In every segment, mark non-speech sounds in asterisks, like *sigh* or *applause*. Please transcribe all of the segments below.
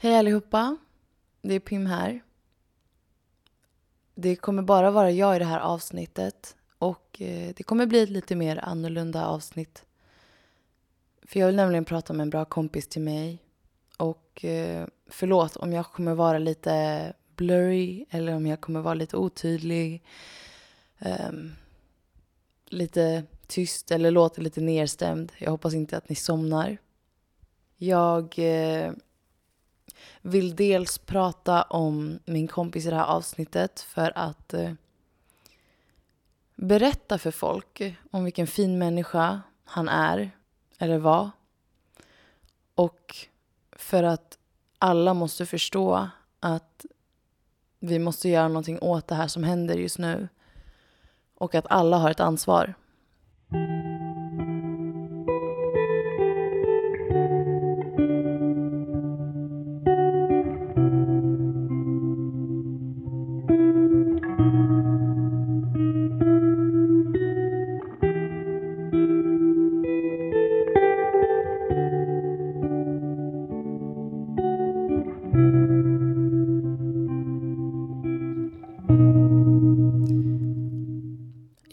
Hej allihopa. Det är Pim här. Det kommer bara vara jag i det här avsnittet och eh, det kommer bli ett lite mer annorlunda avsnitt. För jag vill nämligen prata med en bra kompis till mig. Och eh, förlåt om jag kommer vara lite blurry eller om jag kommer vara lite otydlig. Um, lite tyst eller låter lite nedstämd. Jag hoppas inte att ni somnar. Jag eh, vill dels prata om min kompis i det här avsnittet för att eh, berätta för folk om vilken fin människa han är, eller var. Och för att alla måste förstå att vi måste göra någonting åt det här som händer just nu. Och att alla har ett ansvar.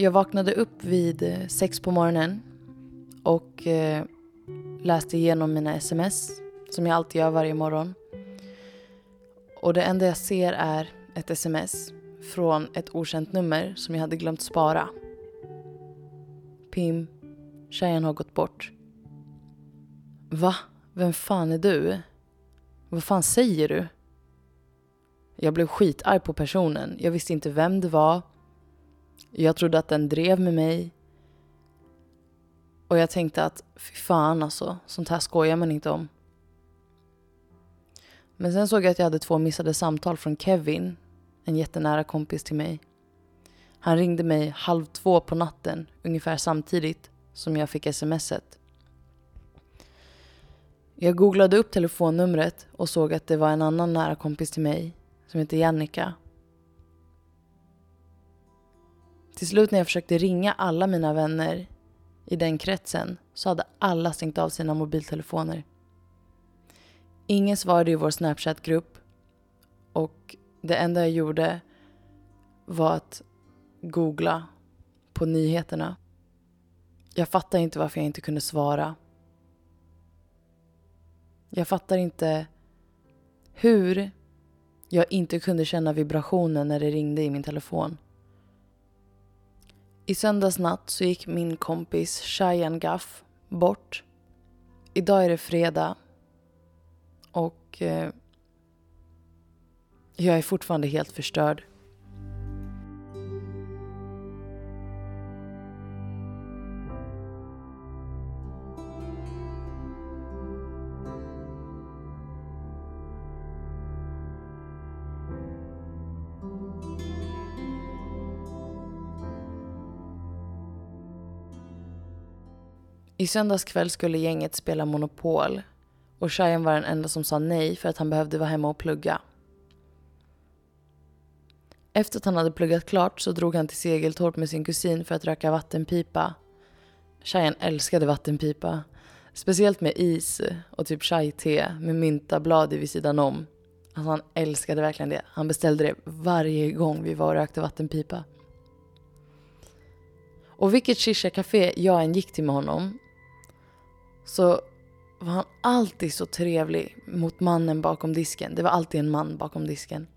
Jag vaknade upp vid eh, sex på morgonen och eh, läste igenom mina sms som jag alltid gör varje morgon. Och det enda jag ser är ett sms från ett okänt nummer som jag hade glömt spara. Pim, tjejen har gått bort. Va? Vem fan är du? Vad fan säger du? Jag blev skitarg på personen. Jag visste inte vem det var. Jag trodde att den drev med mig. Och jag tänkte att fy fan alltså, sånt här skojar man inte om. Men sen såg jag att jag hade två missade samtal från Kevin, en jättenära kompis till mig. Han ringde mig halv två på natten, ungefär samtidigt som jag fick smset. Jag googlade upp telefonnumret och såg att det var en annan nära kompis till mig som heter Jannica Till slut när jag försökte ringa alla mina vänner i den kretsen så hade alla stängt av sina mobiltelefoner. Ingen svarade i vår Snapchat-grupp och det enda jag gjorde var att googla på nyheterna. Jag fattar inte varför jag inte kunde svara. Jag fattar inte hur jag inte kunde känna vibrationen när det ringde i min telefon. I söndags natt så gick min kompis Shayan Gaff bort. Idag är det fredag. Och eh, jag är fortfarande helt förstörd. I söndags kväll skulle gänget spela Monopol och Shayan var den enda som sa nej för att han behövde vara hemma och plugga. Efter att han hade pluggat klart så drog han till Segeltorp med sin kusin för att röka vattenpipa. Shayan älskade vattenpipa. Speciellt med is och typ chai-te med myntablad i vid sidan om. Alltså han älskade verkligen det. Han beställde det varje gång vi var och rökte vattenpipa. Och vilket shisha-café jag än gick till med honom så var han alltid så trevlig mot mannen bakom disken. Det var alltid en man bakom disken.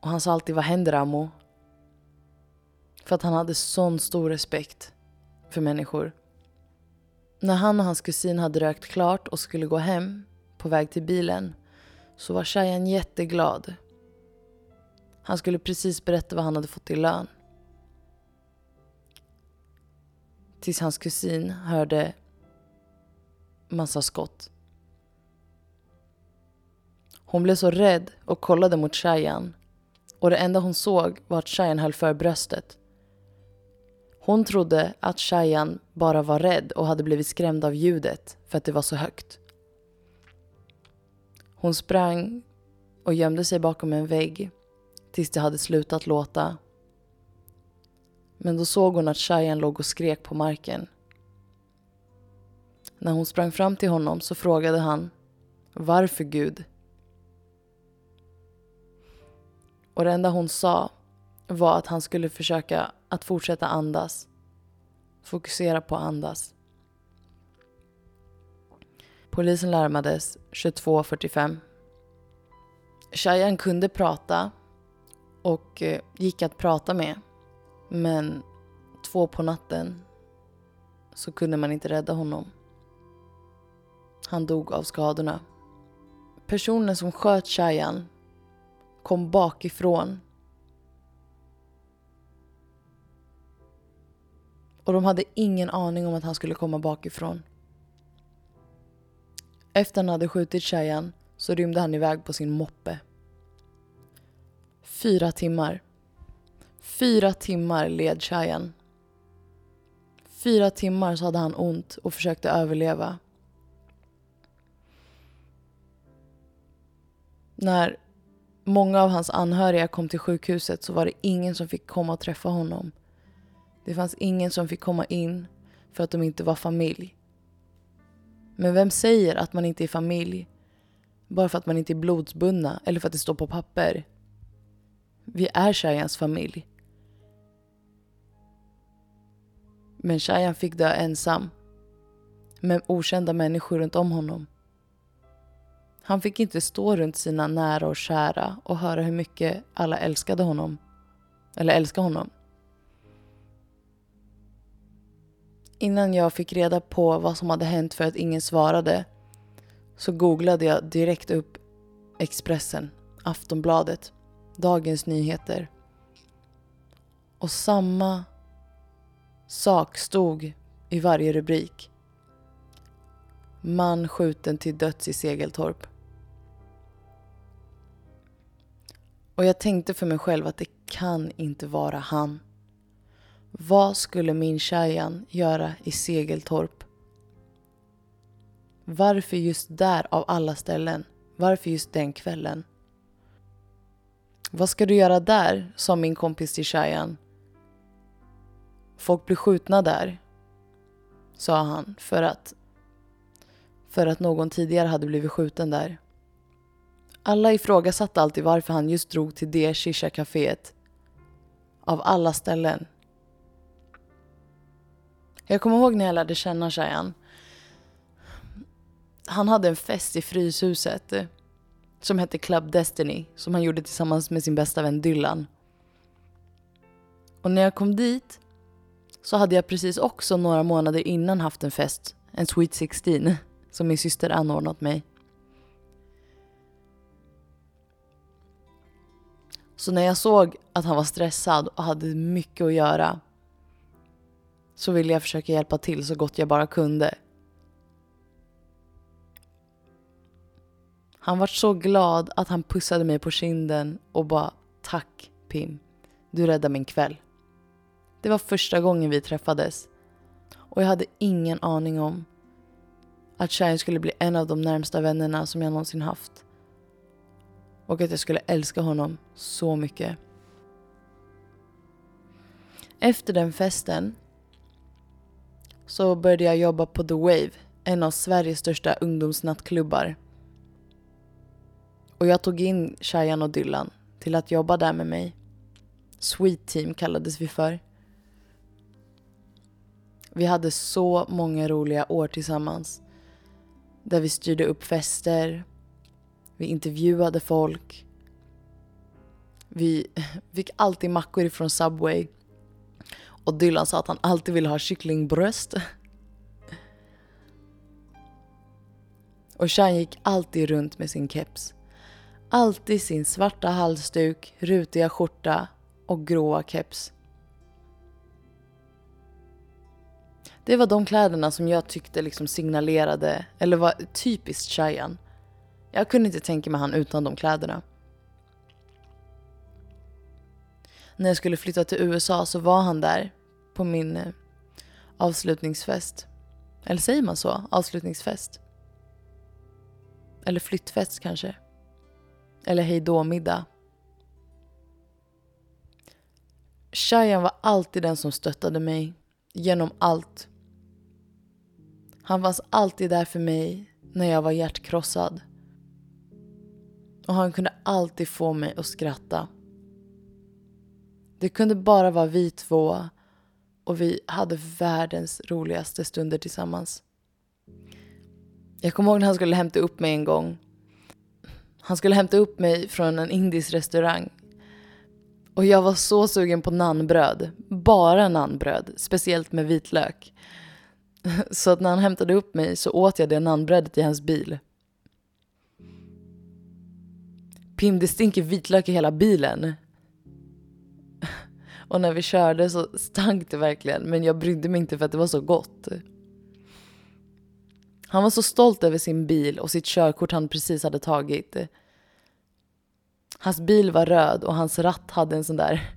Och han sa alltid vad händer Amo? För att han hade sån stor respekt för människor. När han och hans kusin hade rökt klart och skulle gå hem på väg till bilen så var tjejen jätteglad. Han skulle precis berätta vad han hade fått i lön. Tills hans kusin hörde massa skott. Hon blev så rädd och kollade mot Shayan och det enda hon såg var att Shayan höll för bröstet. Hon trodde att Shayan bara var rädd och hade blivit skrämd av ljudet för att det var så högt. Hon sprang och gömde sig bakom en vägg tills det hade slutat låta. Men då såg hon att Shayan låg och skrek på marken. När hon sprang fram till honom så frågade han Varför Gud? Och det enda hon sa var att han skulle försöka att fortsätta andas. Fokusera på att andas. Polisen larmades 22.45. Shayan kunde prata och eh, gick att prata med. Men två på natten så kunde man inte rädda honom. Han dog av skadorna. Personen som sköt Shayan kom bakifrån. Och de hade ingen aning om att han skulle komma bakifrån. Efter han hade skjutit Shayan så rymde han iväg på sin moppe. Fyra timmar. Fyra timmar led Shayan. Fyra timmar så hade han ont och försökte överleva. När många av hans anhöriga kom till sjukhuset så var det ingen som fick komma och träffa honom. Det fanns ingen som fick komma in för att de inte var familj. Men vem säger att man inte är familj bara för att man inte är blodsbundna eller för att det står på papper? Vi är Shayans familj. Men Shayan fick dö ensam med okända människor runt om honom. Han fick inte stå runt sina nära och kära och höra hur mycket alla älskade honom. Eller älskar honom. Innan jag fick reda på vad som hade hänt för att ingen svarade så googlade jag direkt upp Expressen, Aftonbladet, Dagens Nyheter. Och samma sak stod i varje rubrik. Man skjuten till döds i Segeltorp. Och jag tänkte för mig själv att det kan inte vara han. Vad skulle min Shayan göra i Segeltorp? Varför just där av alla ställen? Varför just den kvällen? Vad ska du göra där? sa min kompis till Shayan. Folk blir skjutna där, sa han för att, för att någon tidigare hade blivit skjuten där. Alla ifrågasatte alltid varför han just drog till det shisha-caféet. Av alla ställen. Jag kommer ihåg när jag lärde känna Shayan. Han hade en fest i Fryshuset eh, som hette Club Destiny som han gjorde tillsammans med sin bästa vän Dylan. Och när jag kom dit så hade jag precis också några månader innan haft en fest, en Sweet 16, som min syster anordnat mig. Så när jag såg att han var stressad och hade mycket att göra så ville jag försöka hjälpa till så gott jag bara kunde. Han var så glad att han pussade mig på kinden och bara tack Pim, du räddade min kväll. Det var första gången vi träffades och jag hade ingen aning om att Shine skulle bli en av de närmsta vännerna som jag någonsin haft. Och att jag skulle älska honom så mycket. Efter den festen så började jag jobba på The Wave, en av Sveriges största ungdomsnattklubbar. Och jag tog in Shayan och Dylan till att jobba där med mig. Sweet Team kallades vi för. Vi hade så många roliga år tillsammans. Där vi styrde upp fester, vi intervjuade folk. Vi *laughs* fick alltid mackor ifrån Subway. Och Dylan sa att han alltid ville ha kycklingbröst. *laughs* Och Sean gick alltid runt med sin keps. Alltid sin svarta halsduk, rutiga skjorta och gråa keps. Det var de kläderna som jag tyckte liksom signalerade, eller var typiskt Cheyenne. Jag kunde inte tänka mig han utan de kläderna. När jag skulle flytta till USA så var han där på min eh, avslutningsfest. Eller säger man så? Avslutningsfest? Eller flyttfest kanske? Eller hejdå-middag. Shayan var alltid den som stöttade mig genom allt. Han fanns alltid där för mig när jag var hjärtkrossad. Och han kunde alltid få mig att skratta. Det kunde bara vara vi två och vi hade världens roligaste stunder tillsammans. Jag kommer ihåg när han skulle hämta upp mig en gång. Han skulle hämta upp mig från en indisk restaurang. Och jag var så sugen på nannbröd. Bara nannbröd, speciellt med vitlök. *laughs* Så att när han hämtade upp mig så åt jag det nannbrödet i hans bil. Pim, det stinker vitlök i hela bilen. Och när vi körde så stank det verkligen, men jag brydde mig inte för att det var så gott. Han var så stolt över sin bil och sitt körkort han precis hade tagit. Hans bil var röd och hans ratt hade en sån där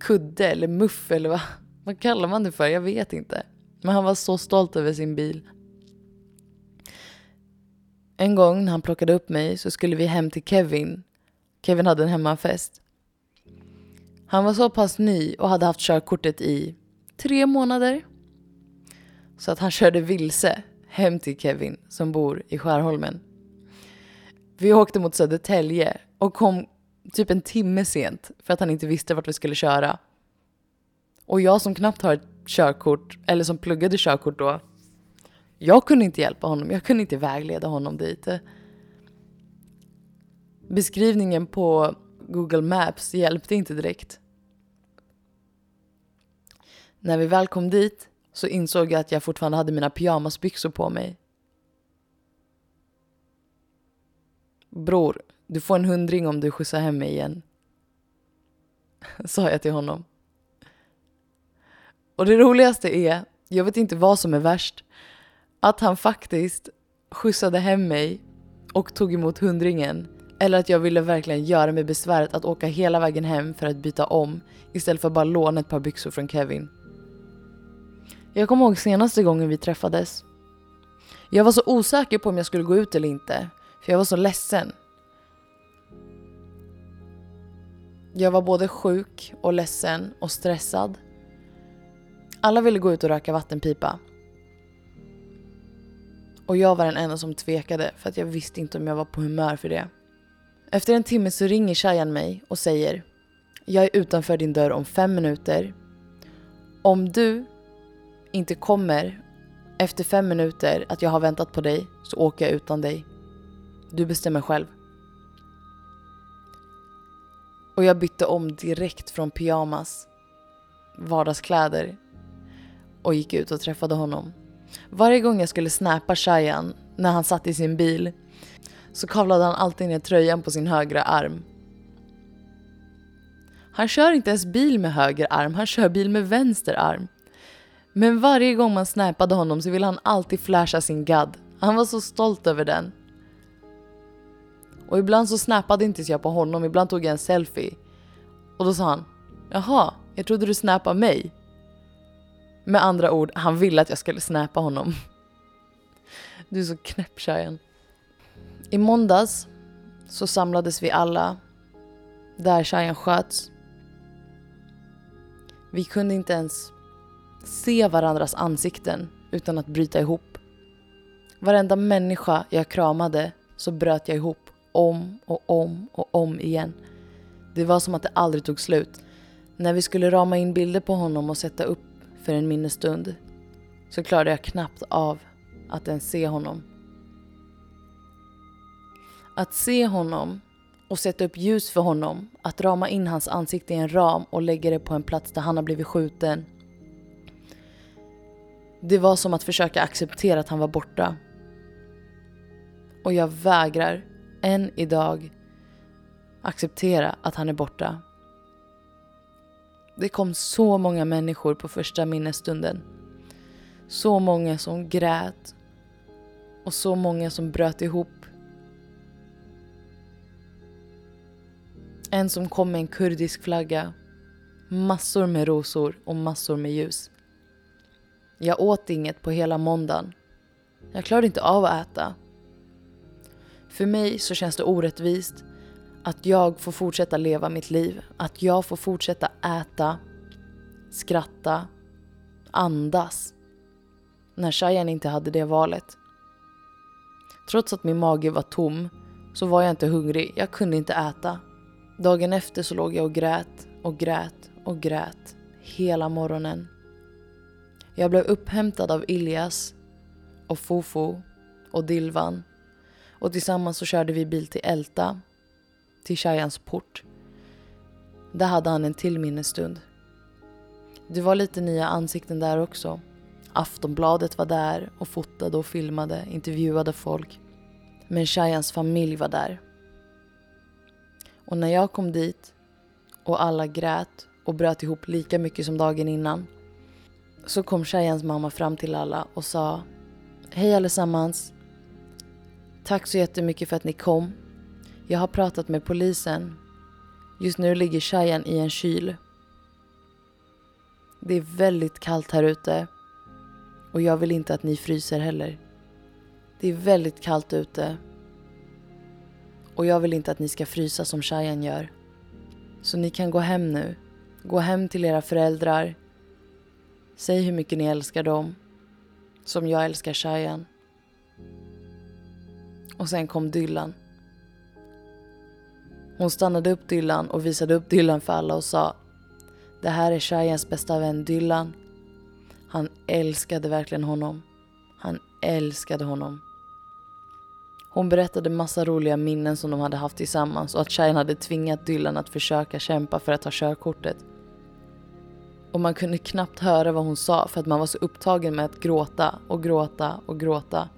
kudde eller muff eller vad, vad kallar man det för? Jag vet inte. Men han var så stolt över sin bil. En gång när han plockade upp mig så skulle vi hem till Kevin. Kevin hade en hemmafest. Han var så pass ny och hade haft körkortet i tre månader. Så att han körde vilse hem till Kevin som bor i Skärholmen. Vi åkte mot Södertälje och kom typ en timme sent för att han inte visste vart vi skulle köra. Och jag som knappt har ett körkort, eller som pluggade körkort då, jag kunde inte hjälpa honom, jag kunde inte vägleda honom dit. Beskrivningen på Google Maps hjälpte inte direkt. När vi väl kom dit så insåg jag att jag fortfarande hade mina pyjamasbyxor på mig. Bror, du får en hundring om du skjutsar hem mig igen. *laughs* Sa jag till honom. Och det roligaste är, jag vet inte vad som är värst, att han faktiskt skjutsade hem mig och tog emot hundringen. Eller att jag ville verkligen göra mig besväret att åka hela vägen hem för att byta om istället för att bara låna ett par byxor från Kevin. Jag kommer ihåg senaste gången vi träffades. Jag var så osäker på om jag skulle gå ut eller inte, för jag var så ledsen. Jag var både sjuk och ledsen och stressad. Alla ville gå ut och röka vattenpipa. Och jag var den enda som tvekade för att jag visste inte om jag var på humör för det. Efter en timme så ringer Shayan mig och säger Jag är utanför din dörr om fem minuter. Om du inte kommer efter fem minuter att jag har väntat på dig så åker jag utan dig. Du bestämmer själv. Och jag bytte om direkt från pyjamas, vardagskläder och gick ut och träffade honom. Varje gång jag skulle snappa Shayan när han satt i sin bil så kavlade han alltid ner tröjan på sin högra arm. Han kör inte ens bil med höger arm, han kör bil med vänster arm. Men varje gång man snappade honom så ville han alltid flasha sin gadd. Han var så stolt över den. Och ibland så snappade inte jag på honom, ibland tog jag en selfie. Och då sa han Jaha, jag trodde du snappade mig. Med andra ord, han ville att jag skulle snäpa honom. Du är så knäpp tjejen. I måndags så samlades vi alla där tjejen sköts. Vi kunde inte ens se varandras ansikten utan att bryta ihop. Varenda människa jag kramade så bröt jag ihop om och om och om igen. Det var som att det aldrig tog slut. När vi skulle rama in bilder på honom och sätta upp för en minnesstund så klarade jag knappt av att ens se honom. Att se honom och sätta upp ljus för honom, att rama in hans ansikte i en ram och lägga det på en plats där han har blivit skjuten. Det var som att försöka acceptera att han var borta. Och jag vägrar, än idag, acceptera att han är borta. Det kom så många människor på första minnesstunden. Så många som grät och så många som bröt ihop. En som kom med en kurdisk flagga, massor med rosor och massor med ljus. Jag åt inget på hela måndagen. Jag klarade inte av att äta. För mig så känns det orättvist att jag får fortsätta leva mitt liv. Att jag får fortsätta äta, skratta, andas. När Shayan inte hade det valet. Trots att min mage var tom så var jag inte hungrig. Jag kunde inte äta. Dagen efter så låg jag och grät och grät och grät hela morgonen. Jag blev upphämtad av Ilias och Fofo och Dilvan och tillsammans så körde vi bil till Älta, till Shayans port. Där hade han en till minnesstund. Det var lite nya ansikten där också. Aftonbladet var där och fotade och filmade, intervjuade folk. Men Shayans familj var där. Och när jag kom dit och alla grät och bröt ihop lika mycket som dagen innan så kom Shayans mamma fram till alla och sa Hej allesammans. Tack så jättemycket för att ni kom. Jag har pratat med polisen. Just nu ligger Shayan i en kyl. Det är väldigt kallt här ute och jag vill inte att ni fryser heller. Det är väldigt kallt ute och jag vill inte att ni ska frysa som Shayan gör. Så ni kan gå hem nu. Gå hem till era föräldrar. Säg hur mycket ni älskar dem. Som jag älskar Shayan. Och sen kom Dylan. Hon stannade upp Dylan och visade upp Dylan för alla och sa Det här är Shayans bästa vän Dylan. Han älskade verkligen honom. Han älskade honom. Hon berättade massa roliga minnen som de hade haft tillsammans och att Shayan hade tvingat Dylan att försöka kämpa för att ta körkortet. Och man kunde knappt höra vad hon sa för att man var så upptagen med att gråta och gråta och gråta.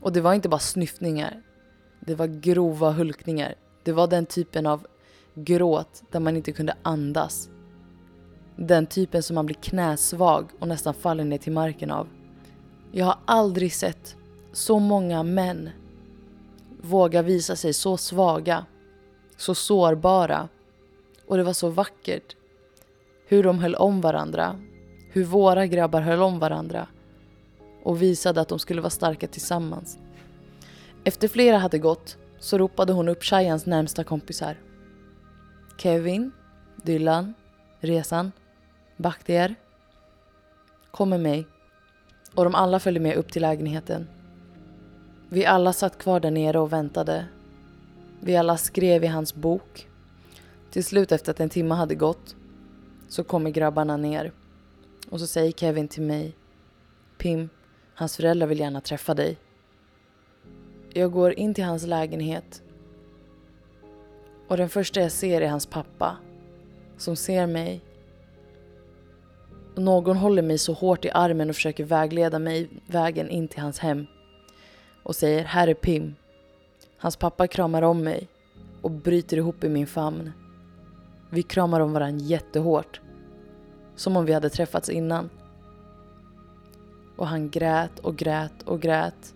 Och det var inte bara snyftningar. Det var grova hulkningar. Det var den typen av gråt där man inte kunde andas. Den typen som man blir knäsvag och nästan faller ner till marken av. Jag har aldrig sett så många män våga visa sig så svaga, så sårbara. Och det var så vackert. Hur de höll om varandra. Hur våra grabbar höll om varandra. Och visade att de skulle vara starka tillsammans. Efter flera hade gått så ropade hon upp Shayans närmsta kompisar. Kevin, Dylan, Resan, Bakhtiar. Kom med mig. Och de alla följde med upp till lägenheten. Vi alla satt kvar där nere och väntade. Vi alla skrev i hans bok. Till slut efter att en timme hade gått så kommer grabbarna ner. Och så säger Kevin till mig. Pim, hans föräldrar vill gärna träffa dig. Jag går in till hans lägenhet. Och den första jag ser är hans pappa. Som ser mig. Och någon håller mig så hårt i armen och försöker vägleda mig vägen in till hans hem och säger här är Pim. Hans pappa kramar om mig och bryter ihop i min famn. Vi kramar om varandra jättehårt. Som om vi hade träffats innan. Och han grät och grät och grät.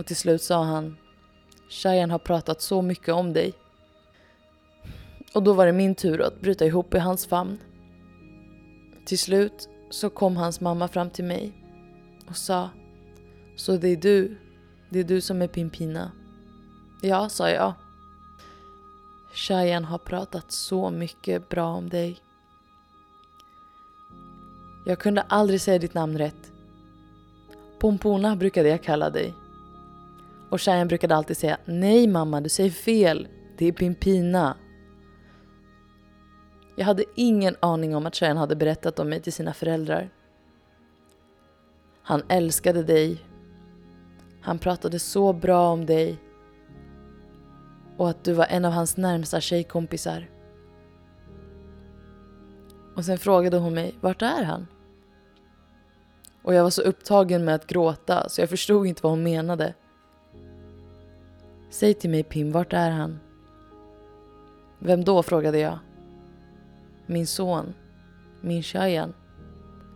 Och till slut sa han Shayan har pratat så mycket om dig. Och då var det min tur att bryta ihop i hans famn. Till slut så kom hans mamma fram till mig och sa så det är du. Det är du som är Pimpina. Ja, sa jag. Shayan har pratat så mycket bra om dig. Jag kunde aldrig säga ditt namn rätt. Pompona brukade jag kalla dig. Och Shayan brukade alltid säga Nej mamma, du säger fel. Det är Pimpina. Jag hade ingen aning om att Shayan hade berättat om mig till sina föräldrar. Han älskade dig han pratade så bra om dig och att du var en av hans närmsta tjejkompisar. Och sen frågade hon mig, vart är han? Och jag var så upptagen med att gråta så jag förstod inte vad hon menade. Säg till mig Pim, vart är han? Vem då? frågade jag. Min son. Min Shayan.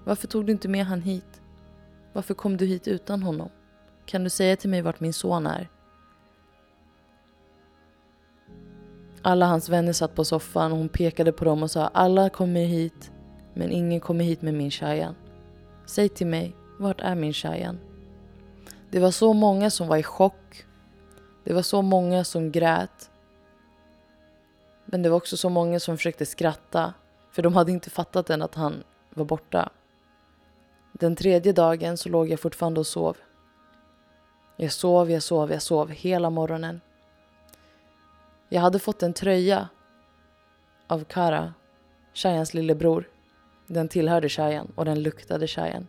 Varför tog du inte med han hit? Varför kom du hit utan honom? Kan du säga till mig vart min son är? Alla hans vänner satt på soffan och hon pekade på dem och sa alla kommer hit men ingen kommer hit med min Shayan. Säg till mig, vart är min Shayan? Det var så många som var i chock. Det var så många som grät. Men det var också så många som försökte skratta för de hade inte fattat än att han var borta. Den tredje dagen så låg jag fortfarande och sov. Jag sov, jag sov, jag sov hela morgonen. Jag hade fått en tröja av Kara, Shayans lillebror. Den tillhörde Shayan och den luktade Shayan.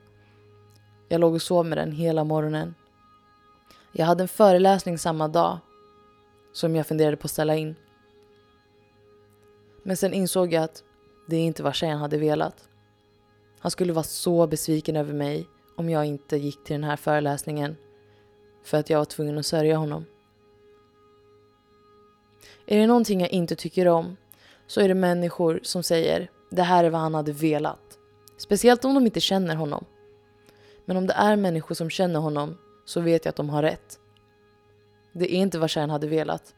Jag låg och sov med den hela morgonen. Jag hade en föreläsning samma dag som jag funderade på att ställa in. Men sen insåg jag att det inte var tjejen hade velat. Han skulle vara så besviken över mig om jag inte gick till den här föreläsningen för att jag var tvungen att sörja honom. Är det någonting jag inte tycker om så är det människor som säger det här är vad han hade velat. Speciellt om de inte känner honom. Men om det är människor som känner honom så vet jag att de har rätt. Det är inte vad Shayan hade velat.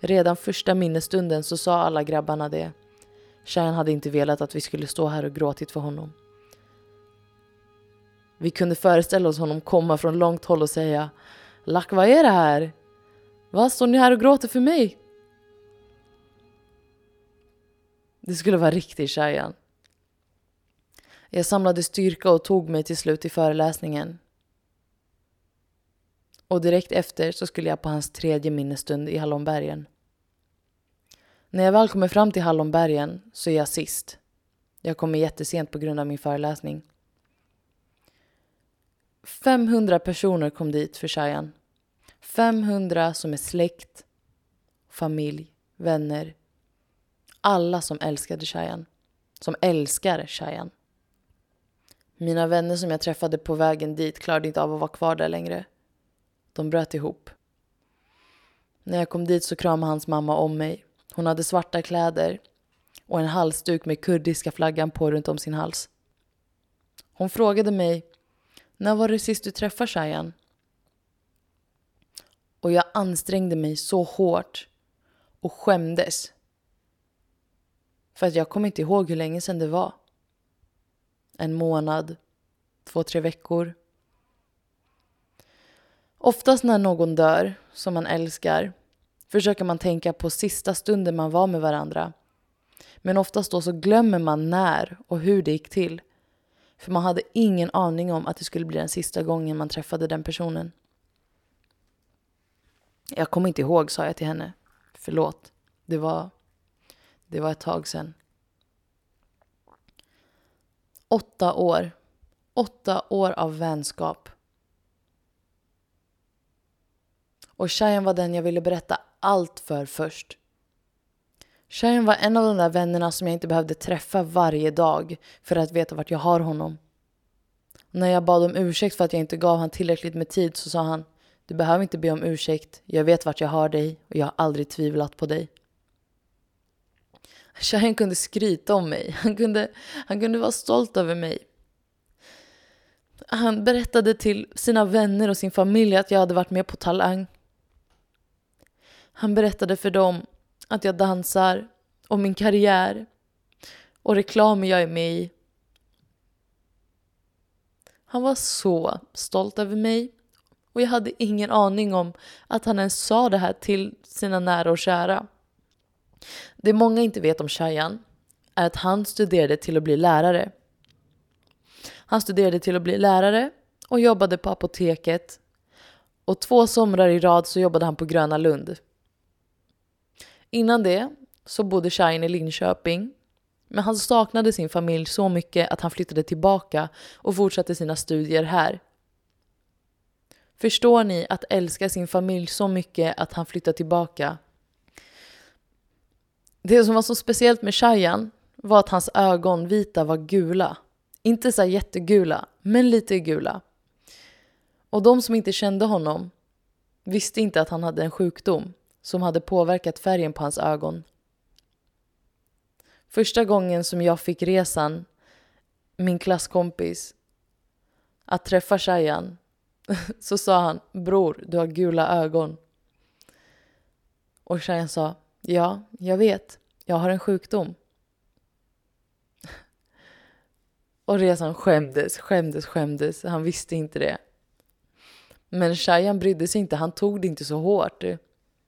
Redan första minnesstunden så sa alla grabbarna det. Shayan hade inte velat att vi skulle stå här och gråtit för honom. Vi kunde föreställa oss honom komma från långt håll och säga Lack, vad är det här? Vad står ni här och gråter för mig? Det skulle vara riktigt Shayan. Jag samlade styrka och tog mig till slut till föreläsningen. Och direkt efter så skulle jag på hans tredje minnesstund i Hallonbergen. När jag väl kommer fram till Hallonbergen så är jag sist. Jag kommer jättesent på grund av min föreläsning. 500 personer kom dit för Shayan. 500 som är släkt, familj, vänner. Alla som älskade Shayan. Som älskar Shayan. Mina vänner som jag träffade på vägen dit klarade inte av att vara kvar där längre. De bröt ihop. När jag kom dit så kramade hans mamma om mig. Hon hade svarta kläder och en halsduk med kurdiska flaggan på runt om sin hals. Hon frågade mig när var det sist du träffade Shayan? Och jag ansträngde mig så hårt och skämdes. För att jag kom inte ihåg hur länge sedan det var. En månad, två, tre veckor. Oftast när någon dör, som man älskar, försöker man tänka på sista stunden man var med varandra. Men oftast då så glömmer man när och hur det gick till. För man hade ingen aning om att det skulle bli den sista gången man träffade den personen. Jag kommer inte ihåg, sa jag till henne. Förlåt. Det var, det var ett tag sedan. Åtta år. Åtta år av vänskap. Och Shayan var den jag ville berätta allt för först. Shayan var en av de där vännerna som jag inte behövde träffa varje dag för att veta vart jag har honom. När jag bad om ursäkt för att jag inte gav honom tillräckligt med tid så sa han Du behöver inte be om ursäkt. Jag vet vart jag har dig och jag har aldrig tvivlat på dig. Shayan kunde skryta om mig. Han kunde, han kunde vara stolt över mig. Han berättade till sina vänner och sin familj att jag hade varit med på Talang. Han berättade för dem att jag dansar och min karriär och reklamen jag är med i. Han var så stolt över mig och jag hade ingen aning om att han ens sa det här till sina nära och kära. Det många inte vet om Shayan är att han studerade till att bli lärare. Han studerade till att bli lärare och jobbade på apoteket och två somrar i rad så jobbade han på Gröna Lund. Innan det så bodde Shayan i Linköping men han saknade sin familj så mycket att han flyttade tillbaka och fortsatte sina studier här. Förstår ni att älska sin familj så mycket att han flyttar tillbaka? Det som var så speciellt med Shayan var att hans ögonvita var gula. Inte så jättegula, men lite gula. Och de som inte kände honom visste inte att han hade en sjukdom som hade påverkat färgen på hans ögon. Första gången som jag fick resan, min klasskompis, att träffa Shayan *laughs* så sa han bror, du har gula ögon. Och Shayan sa ja, jag vet, jag har en sjukdom. *laughs* Och resan skämdes, skämdes, skämdes. Han visste inte det. Men Shayan brydde sig inte, han tog det inte så hårt.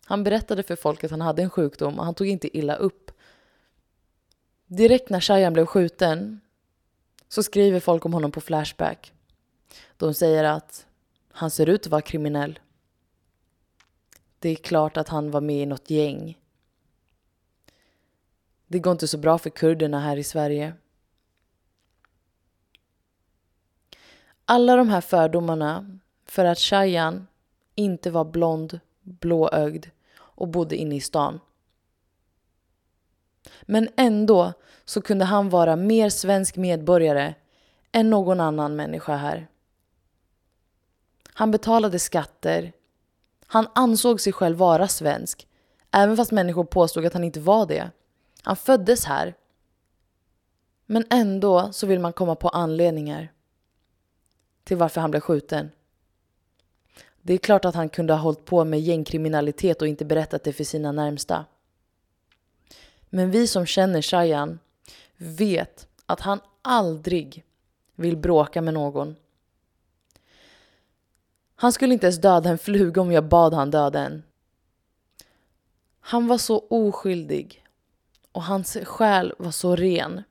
Han berättade för folk att han hade en sjukdom och han tog inte illa upp. Direkt när Shayan blev skjuten så skriver folk om honom på Flashback. De säger att Han ser ut att vara kriminell. Det är klart att han var med i något gäng. Det går inte så bra för kurderna här i Sverige. Alla de här fördomarna för att Shayan inte var blond, blåögd och bodde inne i stan. Men ändå så kunde han vara mer svensk medborgare än någon annan människa här. Han betalade skatter. Han ansåg sig själv vara svensk, även fast människor påstod att han inte var det. Han föddes här. Men ändå så vill man komma på anledningar till varför han blev skjuten. Det är klart att han kunde ha hållit på med gängkriminalitet och inte berättat det för sina närmsta. Men vi som känner Shayan vet att han aldrig vill bråka med någon. Han skulle inte ens döda en fluga om jag bad han döda en. Han var så oskyldig och hans själ var så ren.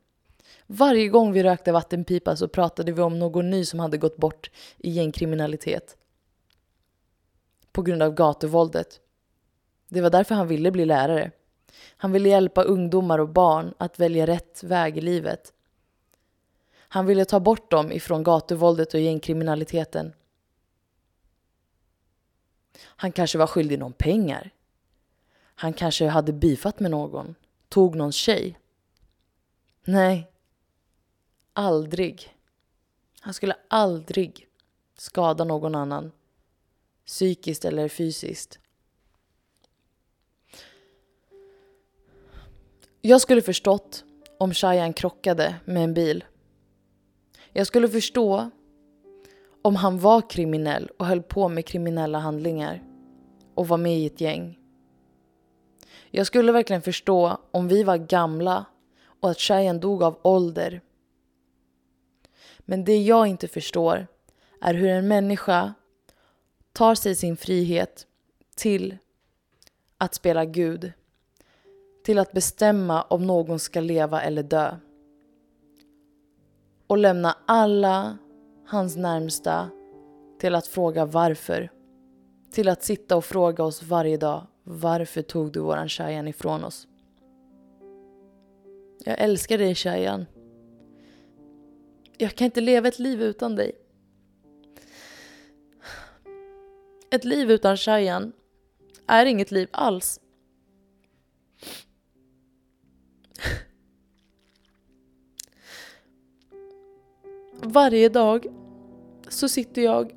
Varje gång vi rökte vattenpipa så pratade vi om någon ny som hade gått bort i gängkriminalitet. På grund av gatuvåldet. Det var därför han ville bli lärare. Han ville hjälpa ungdomar och barn att välja rätt väg i livet. Han ville ta bort dem ifrån gatuvåldet och gängkriminaliteten. Han kanske var skyldig någon pengar. Han kanske hade bifat med någon, tog någons tjej. Nej, aldrig. Han skulle aldrig skada någon annan, psykiskt eller fysiskt. Jag skulle förstått om Shayan krockade med en bil. Jag skulle förstå om han var kriminell och höll på med kriminella handlingar och var med i ett gäng. Jag skulle verkligen förstå om vi var gamla och att Shayan dog av ålder. Men det jag inte förstår är hur en människa tar sig sin frihet till att spela Gud till att bestämma om någon ska leva eller dö. Och lämna alla hans närmsta till att fråga varför. Till att sitta och fråga oss varje dag varför tog du våran Shayan ifrån oss? Jag älskar dig Shayan. Jag kan inte leva ett liv utan dig. Ett liv utan Shayan är inget liv alls. Varje dag så sitter jag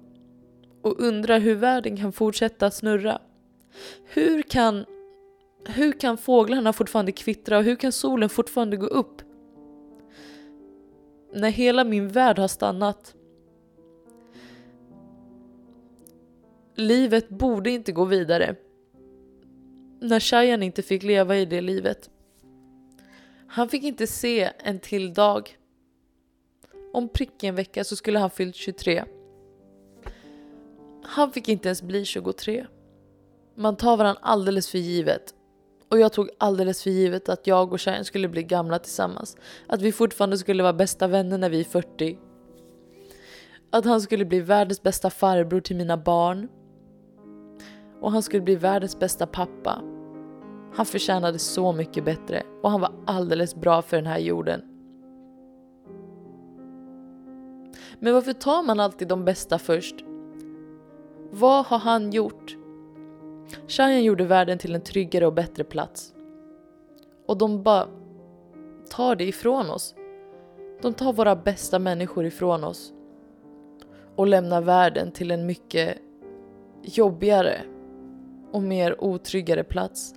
och undrar hur världen kan fortsätta snurra. Hur kan, hur kan fåglarna fortfarande kvittra och hur kan solen fortfarande gå upp? När hela min värld har stannat. Livet borde inte gå vidare. När Shayan inte fick leva i det livet. Han fick inte se en till dag. Om prick en vecka så skulle han fyllt 23. Han fick inte ens bli 23. Man tar varandra alldeles för givet. Och jag tog alldeles för givet att jag och Shayan skulle bli gamla tillsammans. Att vi fortfarande skulle vara bästa vänner när vi är 40. Att han skulle bli världens bästa farbror till mina barn. Och han skulle bli världens bästa pappa. Han förtjänade så mycket bättre och han var alldeles bra för den här jorden. Men varför tar man alltid de bästa först? Vad har han gjort? Shayan gjorde världen till en tryggare och bättre plats. Och de bara tar det ifrån oss. De tar våra bästa människor ifrån oss. Och lämnar världen till en mycket jobbigare och mer otryggare plats.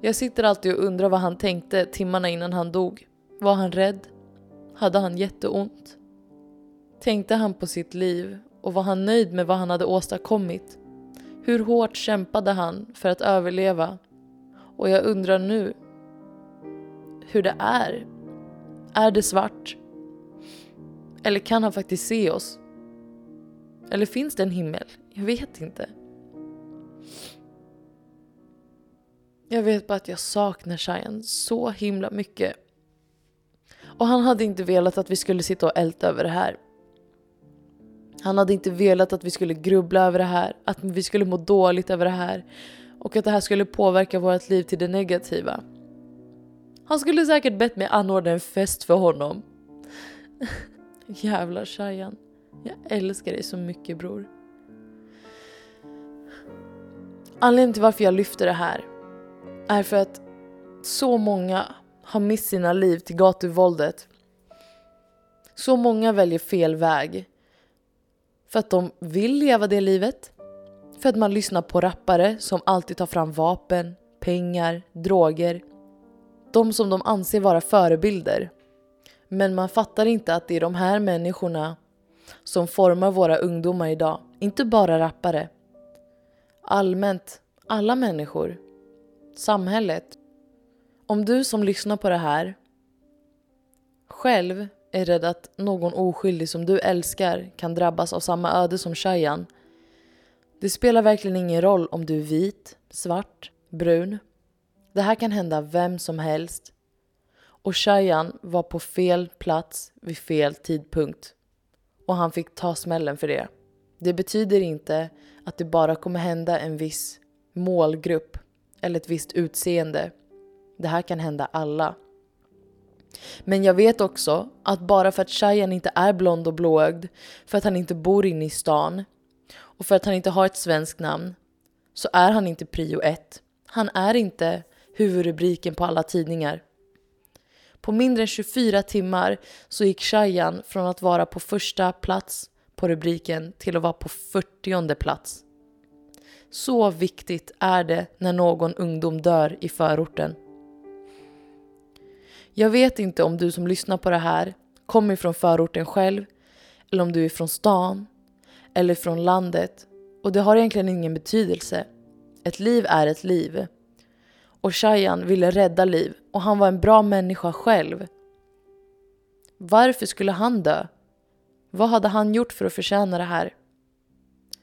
Jag sitter alltid och undrar vad han tänkte timmarna innan han dog. Var han rädd? Hade han jätteont? Tänkte han på sitt liv och var han nöjd med vad han hade åstadkommit? Hur hårt kämpade han för att överleva? Och jag undrar nu hur det är. Är det svart? Eller kan han faktiskt se oss? Eller finns det en himmel? Jag vet inte. Jag vet bara att jag saknar Cheyenne så himla mycket. Och han hade inte velat att vi skulle sitta och älta över det här. Han hade inte velat att vi skulle grubbla över det här, att vi skulle må dåligt över det här och att det här skulle påverka vårt liv till det negativa. Han skulle säkert bett mig anordna en fest för honom. *laughs* Jävlar Shayan. Jag älskar dig så mycket bror. Anledningen till varför jag lyfter det här är för att så många har mist sina liv till gatuvåldet. Så många väljer fel väg. För att de vill leva det livet. För att man lyssnar på rappare som alltid tar fram vapen, pengar, droger. De som de anser vara förebilder. Men man fattar inte att det är de här människorna som formar våra ungdomar idag. Inte bara rappare. Allmänt, alla människor. Samhället. Om du som lyssnar på det här själv är rädd att någon oskyldig som du älskar kan drabbas av samma öde som Shayan. Det spelar verkligen ingen roll om du är vit, svart, brun. Det här kan hända vem som helst. Och Shayan var på fel plats vid fel tidpunkt. Och han fick ta smällen för det. Det betyder inte att det bara kommer hända en viss målgrupp eller ett visst utseende. Det här kan hända alla. Men jag vet också att bara för att Shayan inte är blond och blåögd, för att han inte bor inne i stan och för att han inte har ett svenskt namn så är han inte prio ett. Han är inte huvudrubriken på alla tidningar. På mindre än 24 timmar så gick Shayan från att vara på första plats på rubriken till att vara på 40 plats. Så viktigt är det när någon ungdom dör i förorten. Jag vet inte om du som lyssnar på det här kommer från förorten själv eller om du är från stan eller från landet och det har egentligen ingen betydelse. Ett liv är ett liv. Och Shayan ville rädda liv och han var en bra människa själv. Varför skulle han dö? Vad hade han gjort för att förtjäna det här?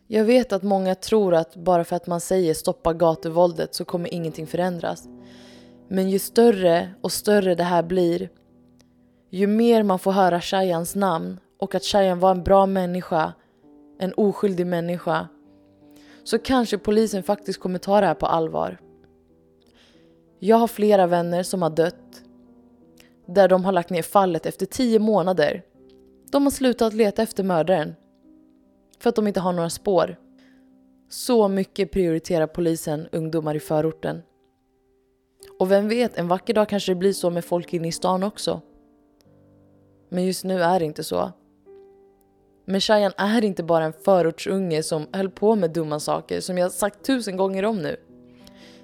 Jag vet att många tror att bara för att man säger stoppa gatuvåldet så kommer ingenting förändras. Men ju större och större det här blir, ju mer man får höra Shayans namn och att Shayan var en bra människa, en oskyldig människa, så kanske polisen faktiskt kommer ta det här på allvar. Jag har flera vänner som har dött där de har lagt ner fallet efter tio månader. De har slutat leta efter mördaren för att de inte har några spår. Så mycket prioriterar polisen ungdomar i förorten. Och vem vet, en vacker dag kanske det blir så med folk inne i stan också. Men just nu är det inte så. Men Shayan är inte bara en förortsunge som höll på med dumma saker som jag sagt tusen gånger om nu.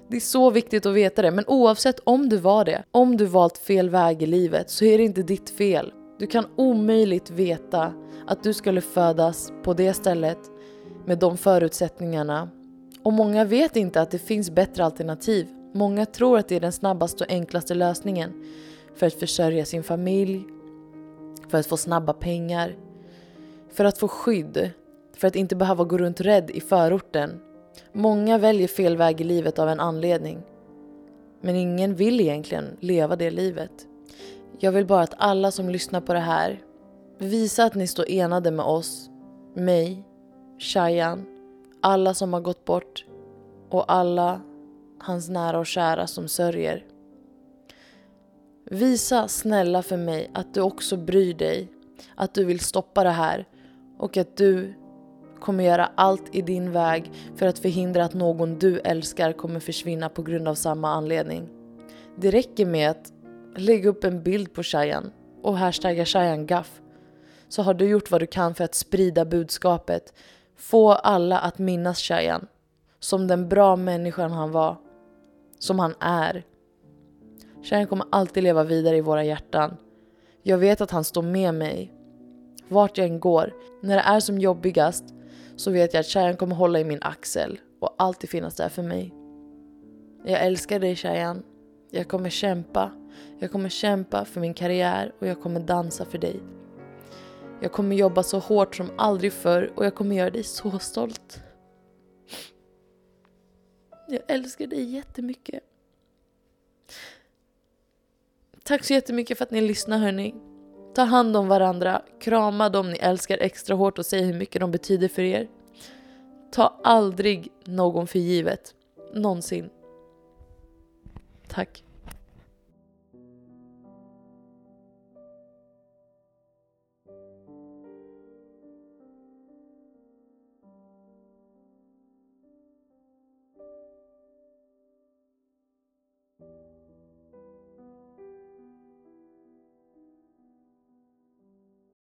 Det är så viktigt att veta det, men oavsett om du var det, om du valt fel väg i livet så är det inte ditt fel. Du kan omöjligt veta att du skulle födas på det stället med de förutsättningarna. Och många vet inte att det finns bättre alternativ. Många tror att det är den snabbaste och enklaste lösningen för att försörja sin familj, för att få snabba pengar, för att få skydd, för att inte behöva gå runt rädd i förorten. Många väljer fel väg i livet av en anledning. Men ingen vill egentligen leva det livet. Jag vill bara att alla som lyssnar på det här Visa att ni står enade med oss, mig, Shayan, alla som har gått bort och alla hans nära och kära som sörjer. Visa snälla för mig att du också bryr dig, att du vill stoppa det här och att du kommer göra allt i din väg för att förhindra att någon du älskar kommer försvinna på grund av samma anledning. Det räcker med att lägga upp en bild på Shayan och hashtagga Shayan Gaff så har du gjort vad du kan för att sprida budskapet. Få alla att minnas Shayan som den bra människan han var. Som han är. Shayan kommer alltid leva vidare i våra hjärtan. Jag vet att han står med mig. Vart jag än går. När det är som jobbigast så vet jag att Shayan kommer hålla i min axel och alltid finnas där för mig. Jag älskar dig Shayan. Jag kommer kämpa. Jag kommer kämpa för min karriär och jag kommer dansa för dig. Jag kommer jobba så hårt som aldrig förr och jag kommer göra dig så stolt. Jag älskar dig jättemycket. Tack så jättemycket för att ni lyssnar hörni. Ta hand om varandra, krama dem ni älskar extra hårt och säg hur mycket de betyder för er. Ta aldrig någon för givet. Någonsin. Tack.